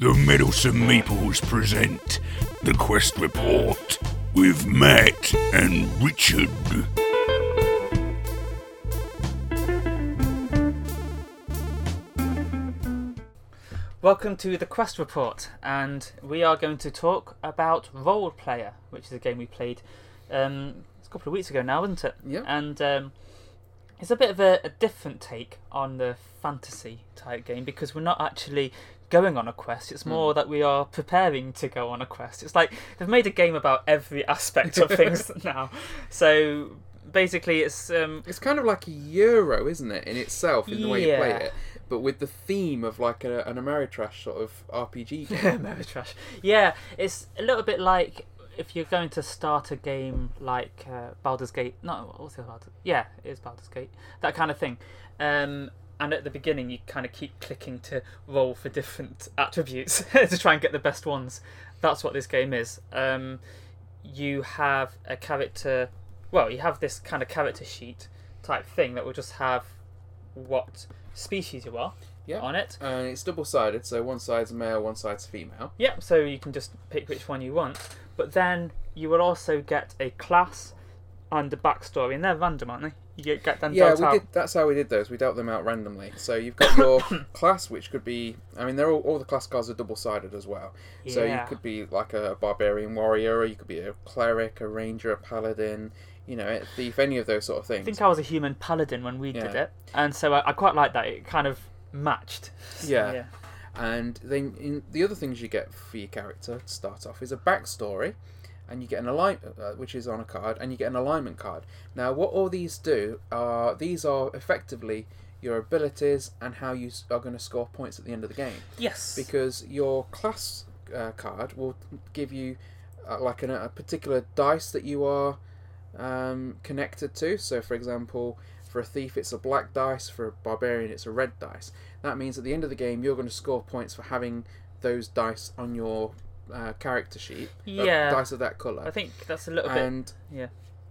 The Meddlesome Meeples present the Quest Report with Matt and Richard. Welcome to the Quest Report, and we are going to talk about Roll Player, which is a game we played um, a couple of weeks ago now, isn't it? Yep. And um, it's a bit of a, a different take on the fantasy type game because we're not actually going on a quest. It's more that we are preparing to go on a quest. It's like they've made a game about every aspect of things now. So basically, it's um, It's kind of like a Euro, isn't it, in itself, in the way you play it, but with the theme of like a, an Ameritrash sort of RPG game. Ameritrash. Yeah, it's a little bit like if you're going to start a game like uh, Baldur's Gate. No, what's the Baldur's? Yeah, it is Baldur's Gate. That kind of thing. Um, and at the beginning, you kind of keep clicking to roll for different attributes to try and get the best ones. That's what this game is. Um, you have a character. Well, you have this kind of character sheet type thing that will just have what species you are Yeah. on it. And it's double sided, so one side's male, one side's female. Yep, so you can just pick which one you want. But then you will also get a class and a backstory, and they're random, aren't they? You get, get them Yeah, dealt we out. did. That's how we did those. We dealt them out randomly. So you've got your class, which could be. I mean, they're all, all the class cards are double sided as well. Yeah. So you could be like a barbarian warrior, or you could be a cleric, a ranger, a paladin. You know, a thief, any of those sort of things. I think I was a human paladin when we did it, and so I, I quite like that. It kind of matched. Yeah. yeah. And then in, the other things you get for your character to start off is a backstory, and you get an alignment, uh, which is on a card, and you get an alignment card. Now, what all these do are these are effectively your abilities and how you s- are going to score points at the end of the game. Yes. Because your class uh, card will give you uh, like an, a particular dice that you are um, connected to. So, for example, for a thief, it's a black dice. For a barbarian, it's a red dice. That means at the end of the game, you're going to score points for having those dice on your uh, character sheet. Yeah. dice of that color. I think that's a little and bit. And yeah.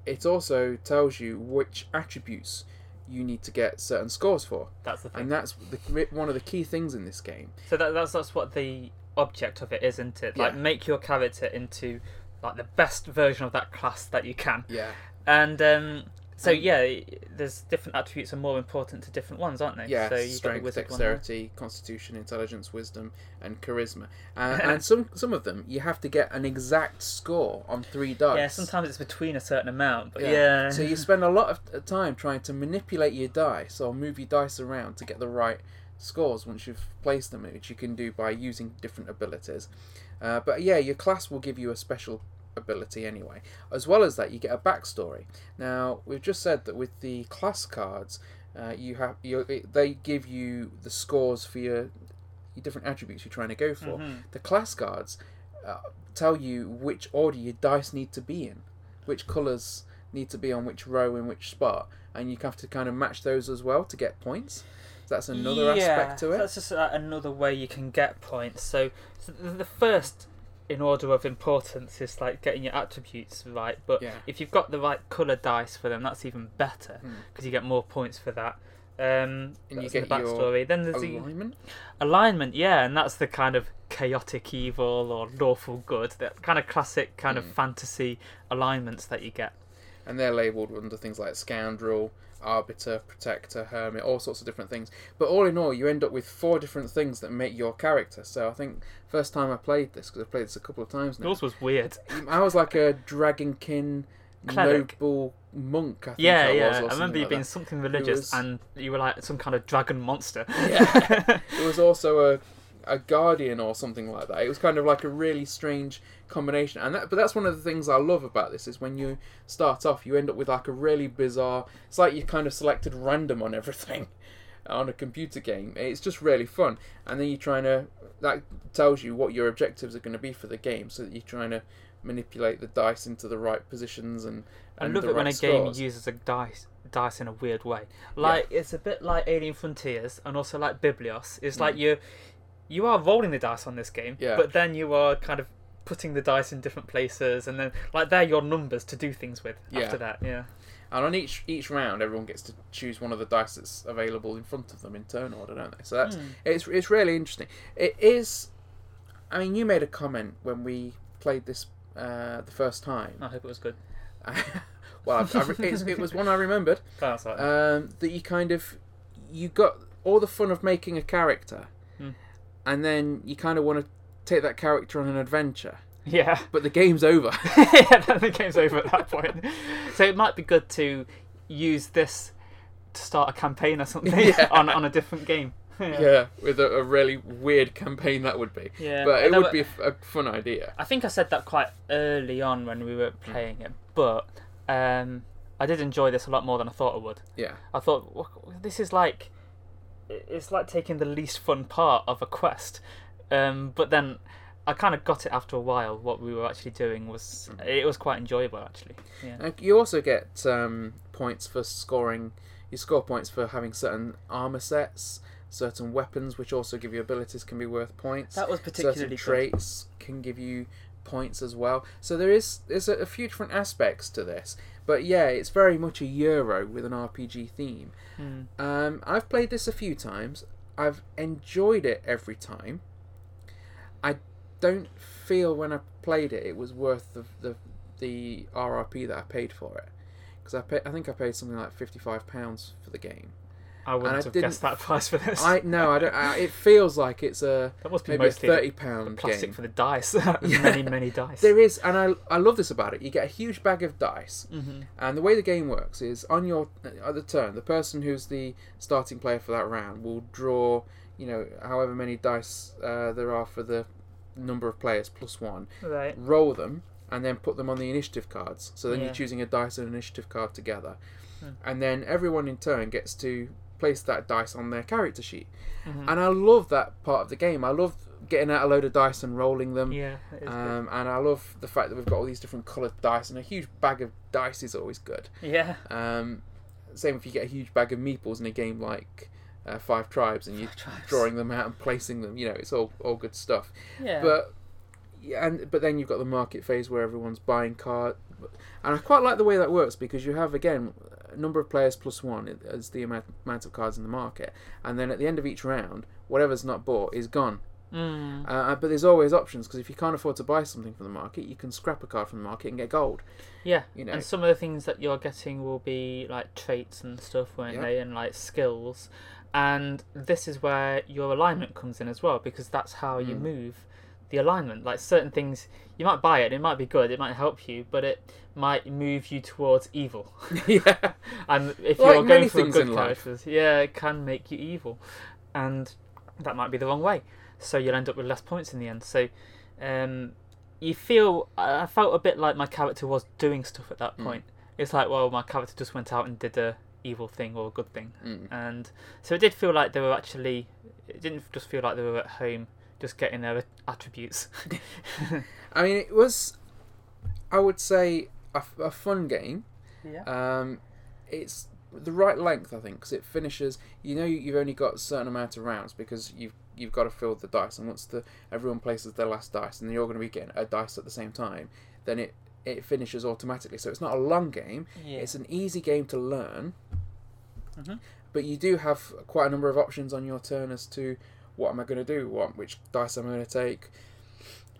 it also tells you which attributes you need to get certain scores for, That's the thing. and that's the, one of the key things in this game. So that, that's that's what the object of it is, isn't it? Like Yeah. make your character into like the best version of that class that you can. Yeah. And um, so Um, yeah, there's different attributes are more important to different ones, aren't they? Yeah, So you've got the strength, dexterity, constitution, intelligence, wisdom, and charisma. Uh, and some some of them you have to get an exact score on three dice. Yeah, sometimes it's between a certain amount, but yeah. So you spend a lot of time trying to manipulate your dice or move your dice around to get the right scores once you've placed them, which you can do by using different abilities. Uh, but yeah, your class will give you a special ability anyway. As well as that, you get a backstory. Now we've just said that with the class cards, uh, you have you, they give you the scores for your, your different attributes you're trying to go for. Mhm. The class cards uh, tell you which order your dice need to be in, which colours need to be on which row in which spot, and you have to kind of match those as well to get points. So that's another yeah, aspect to it. That's just uh, another way you can get points. So, so the first in order of importance is like getting your attributes right. But Yeah. if you've got the right color dice for them, that's even better Hmm. because you get more points for that. Um, And you get the your backstory. Then there's the Alignment. alignment, yeah, and that's the kind of chaotic evil or lawful good, that kind of classic kind of Mm. fantasy alignments that you get. And they're labelled under things like scoundrel, arbiter, protector, hermit, all sorts of different things. But all in all, you end up with four different things that make your character. So I think first time I played this, because I've played this a couple of times now, Yours was weird. I was like a dragonkin Cleric. noble monk. I think Yeah, I yeah. I remember you like being that. something religious, was- and you were like some kind of dragon monster. Yeah. It was also a a guardian or something like that. It was kind of like a really strange combination, and that, but that's one of the things I love about this is when you start off, you end up with like a really bizarre. It's like you kind of selected random on everything on a computer game. It's just really fun, and then you're trying to that tells you what your objectives are going to be for the game, so that you're trying to manipulate the dice into the right positions and. I love it when a right game uses a dice dice in a weird way. Like it's a bit like Alien Frontiers and also like Biblios. It's like Mm. you you are rolling the dice on this game, Yeah. but then you are kind of putting the dice in different places and then like they're your numbers to do things with Yeah. after that. Yeah. And on each each round, everyone gets to choose one of the dice that's available in front of them in turn order, don't they? So that's Hmm. it's it's really interesting. It is I mean, you made a comment when we played this uh, the first time. I hope it was good. well, I, I, it was one I remembered. Um, that you kind of you got all the fun of making a character, Hmm. And then you kind of want to take that character on an adventure, yeah. but the game's over. yeah, the game's over at that point. So it might be good to use this to start a campaign or something Yeah. on on a different game. yeah, with a, a really weird campaign that would be. Yeah, but it would be a, f- a fun idea. I think I said that quite early on when we were playing it, but um, I did enjoy this a lot more than I thought I would. Yeah, I thought "Wha- this is like it's like taking the least fun part of a quest, um, but then I kind of got it after a while. What we were actually doing was it was quite enjoyable actually. Yeah. and you also get um, points for scoring. You score points for having certain armor sets, certain weapons, which also give you abilities, can be worth points. That was certain particularly good. traits can give you points as well. So there is there's a, a few different aspects to this. But yeah, it's very much a Euro with an RPG theme. Mm. Um, I've played this a few times. I've enjoyed it every time. I don't feel when I played it it was worth the the, the RRP that I paid for it because I pay, I think I paid something like fifty five pounds for the game. I wouldn't I have didn't- guessed that price for this. I no, I don't. I, it feels like it's a that must be maybe a mostly the thirty pound plastic game. for the dice. Yeah. many many dice. There is, and I I love this about it. You get a huge bag of dice, hmm and the way the game works is on your at the turn, the person who's the starting player for that round will draw, you know, however many dice uh, there are for the number of players plus one, Right. roll them, and then put them on the initiative cards. So then Yeah. you're choosing a dice and an initiative card together, Hmm. and then everyone in turn gets to place that dice on their character sheet. Mhm. And I love that part of the game. I love getting out a load of dice and rolling them. Yeah. Um, and I love the fact that we've got all these different coloured dice, and a huge bag of dice is always good. Yeah. Um, same if you get a huge bag of meeples in a game like uh, Five Tribes, and you're drawing them out and placing them. You know, it's all all good stuff. Yeah. But yeah, and but then you've got the market phase where everyone's buying card, and I quite like the way that works because you have again number of players plus one as the amount, amount of cards in the market, and then at the end of each round, whatever's not bought is gone. Mm. Uh, but there's always options because if you can't afford to buy something from the market, you can scrap a card from the market and get gold. Yeah, You know, and some of the things that you're getting will be like traits and stuff, won't Yeah. they? And like skills. And this is where your alignment comes in as well, because that's how you Mm. move the alignment. Like certain things, you might buy it, it might be good, it might help you, but it might move you towards evil. yeah, and if Like you're going for good characters, yeah, it can make you evil, and that might be the wrong way. So you'll end up with less points in the end. So um, you feel I felt a bit like my character was doing stuff at that Mm. point. It's like, well, my character just went out and did a evil thing or a good thing, Mm. and so it did feel like they were actually. It didn't just feel like they were at home, just getting their attributes. I mean, it was, I would say, a fun game. yeah. Um, it's the right length, I think, because it finishes. You know, you've only got a certain amount of rounds because you've you've got to fill the dice, and once the everyone places their last dice, and you're going to be getting a dice at the same time, then it it finishes automatically. So it's not a long game. yeah. It's an easy game to learn, Mhm. but you do have quite a number of options on your turn as to what am I going to do, what which dice am I going to take,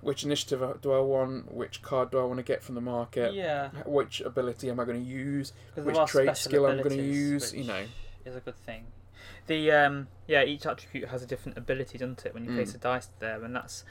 which initiative do I want, which card do I want to get from the market, yeah. which ability am I going to use? which trait skill I'm going to use, you know. is a good thing. The um yeah, each attribute has a different ability, doesn't it? When you place Mm. a dice there, and that's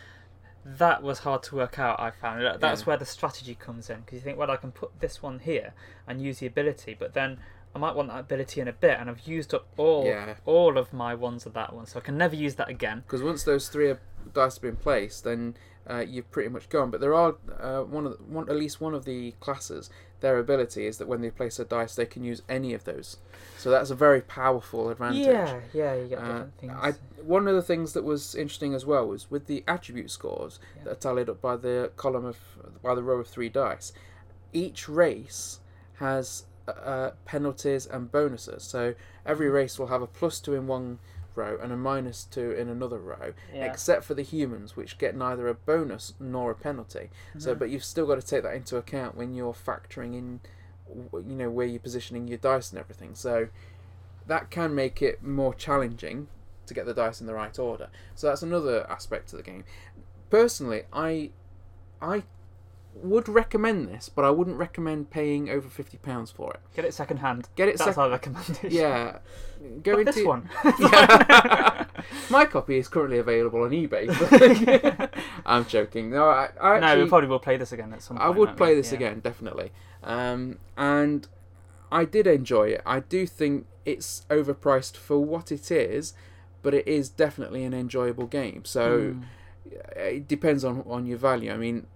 that was hard to work out. I found that's Yeah. where the strategy comes in because you think, well, I can put this one here and use the ability, but then I might want that ability in a bit, and I've used up all Yeah. all of my ones of that one, so I can never use that again. Because once those three are- dice have been placed, then uh, you've pretty much gone. But there are uh, one of the, one at least one of the classes. Their ability is that when they place a dice, they can use any of those. So that's a very powerful advantage. Yeah, yeah, you get Uh, different things. I, one of the things that was interesting as well was with the attribute scores Yeah. that are tallied up by the column of by the row of three dice. Each race has uh, penalties and bonuses. So every race will have a plus two in one row and a minus two in another row, yeah. except for the humans, which get neither a bonus nor a penalty. So, Mhm. but you've still got to take that into account when you're factoring in, you know, where you're positioning your dice and everything. So that can make it more challenging to get the dice in the right order. So that's another aspect to the game. personally, I I would recommend this, but I wouldn't recommend paying over fifty pounds for it. Get it second hand. Get it That's sec- our recommendation. Yeah, go into this one. Yeah. My copy is currently available on eBay. but- I'm joking. No, I, I no, actually, we probably will play this again at some point. I would play we? this Yeah. again, definitely. Um, and I did enjoy it. I do think it's overpriced for what it is, but it is definitely an enjoyable game. So Hmm. it depends on on your value. I mean,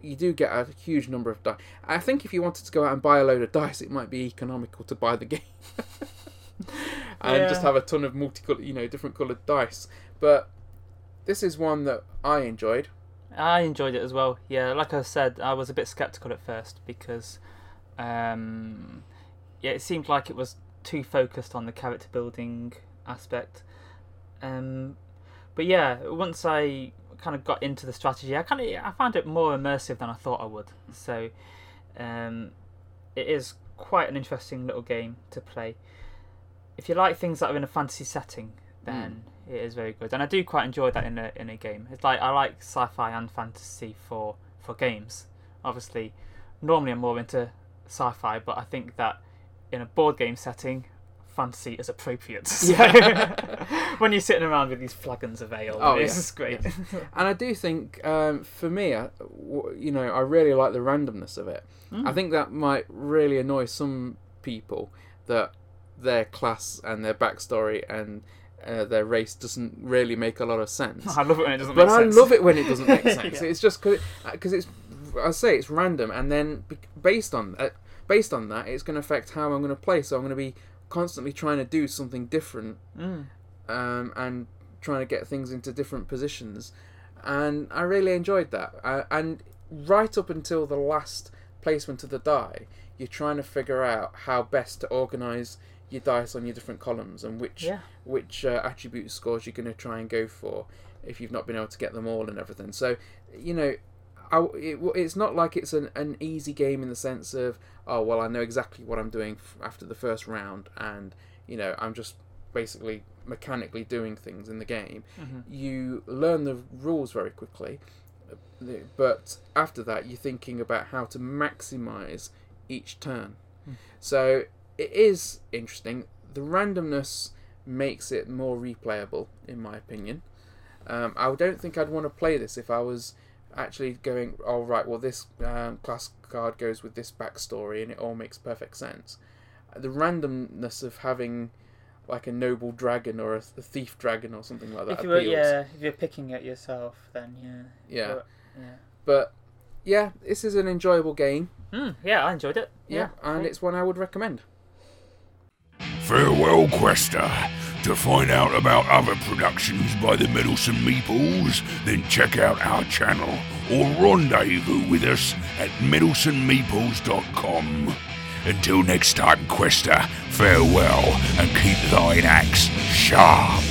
you do get a huge number of dice. I think if you wanted to go out and buy a load of dice, it might be economical to buy the game and just have a ton of multicolored, you know, different colored dice. But this is one that I enjoyed. I enjoyed it as well. Yeah, like I said, I was a bit skeptical at first because, um, yeah, it seemed like it was too focused on the character building aspect. Um, but yeah, once I kind of got into the strategy, I kind of I found it more immersive than I thought I would. So, um, it is quite an interesting little game to play. If you like things that are in a fantasy setting, then it is very good, and I do quite enjoy that in a in a game. It's like I like sci-fi and fantasy for for games. Obviously, normally I'm more into sci-fi, but I think that in a board game setting, fantasy as appropriate. So, when you're sitting around with these flagons of ale, Oh, it's yeah, great. And I do think, um, for me, I, you know, I really like the randomness of it. Mm. I think that might really annoy some people that their class and their backstory and uh, their race doesn't really make a lot of sense. I love it when it doesn't make sense. but I sense. love it when it doesn't make sense. Yeah. It's just because it's, I say it's random, and then based on uh, based on that, it's going to affect how I'm going to play. So I'm going to be constantly trying to do something different Mm. um, and trying to get things into different positions. And I really enjoyed that. Uh, and right up until the last placement of the die, you're trying to figure out how best to organise your dice on your different columns and which Yeah. which uh, attribute scores you're going to try and go for if you've not been able to get them all and everything. So you know. I, it, it's not like it's an, an easy game in the sense of oh well I know exactly what I'm doing f- after the first round and you know I'm just basically mechanically doing things in the game. Mhm. You learn the rules very quickly, but after that, you're thinking about how to maximize each turn. Mm. So it is interesting. The randomness makes it more replayable, in my opinion. Um, I don't think I'd want to play this if I was actually going, oh, right, well, this um, class card goes with this backstory and it all makes perfect sense. The randomness of having like a noble dragon or a, a thief dragon or something like that If you were, yeah, if you're picking it yourself, then yeah. Yeah. But, yeah. But yeah, this is an enjoyable game. Mm, yeah, I enjoyed it. Yeah, and great. it's one I would recommend. Farewell, Quester. To find out about other productions by the Meddlesome Meeples, then check out our channel or rendezvous with us at meddlesomemeeples.com. Until next time, Quester, farewell and keep thine axe sharp.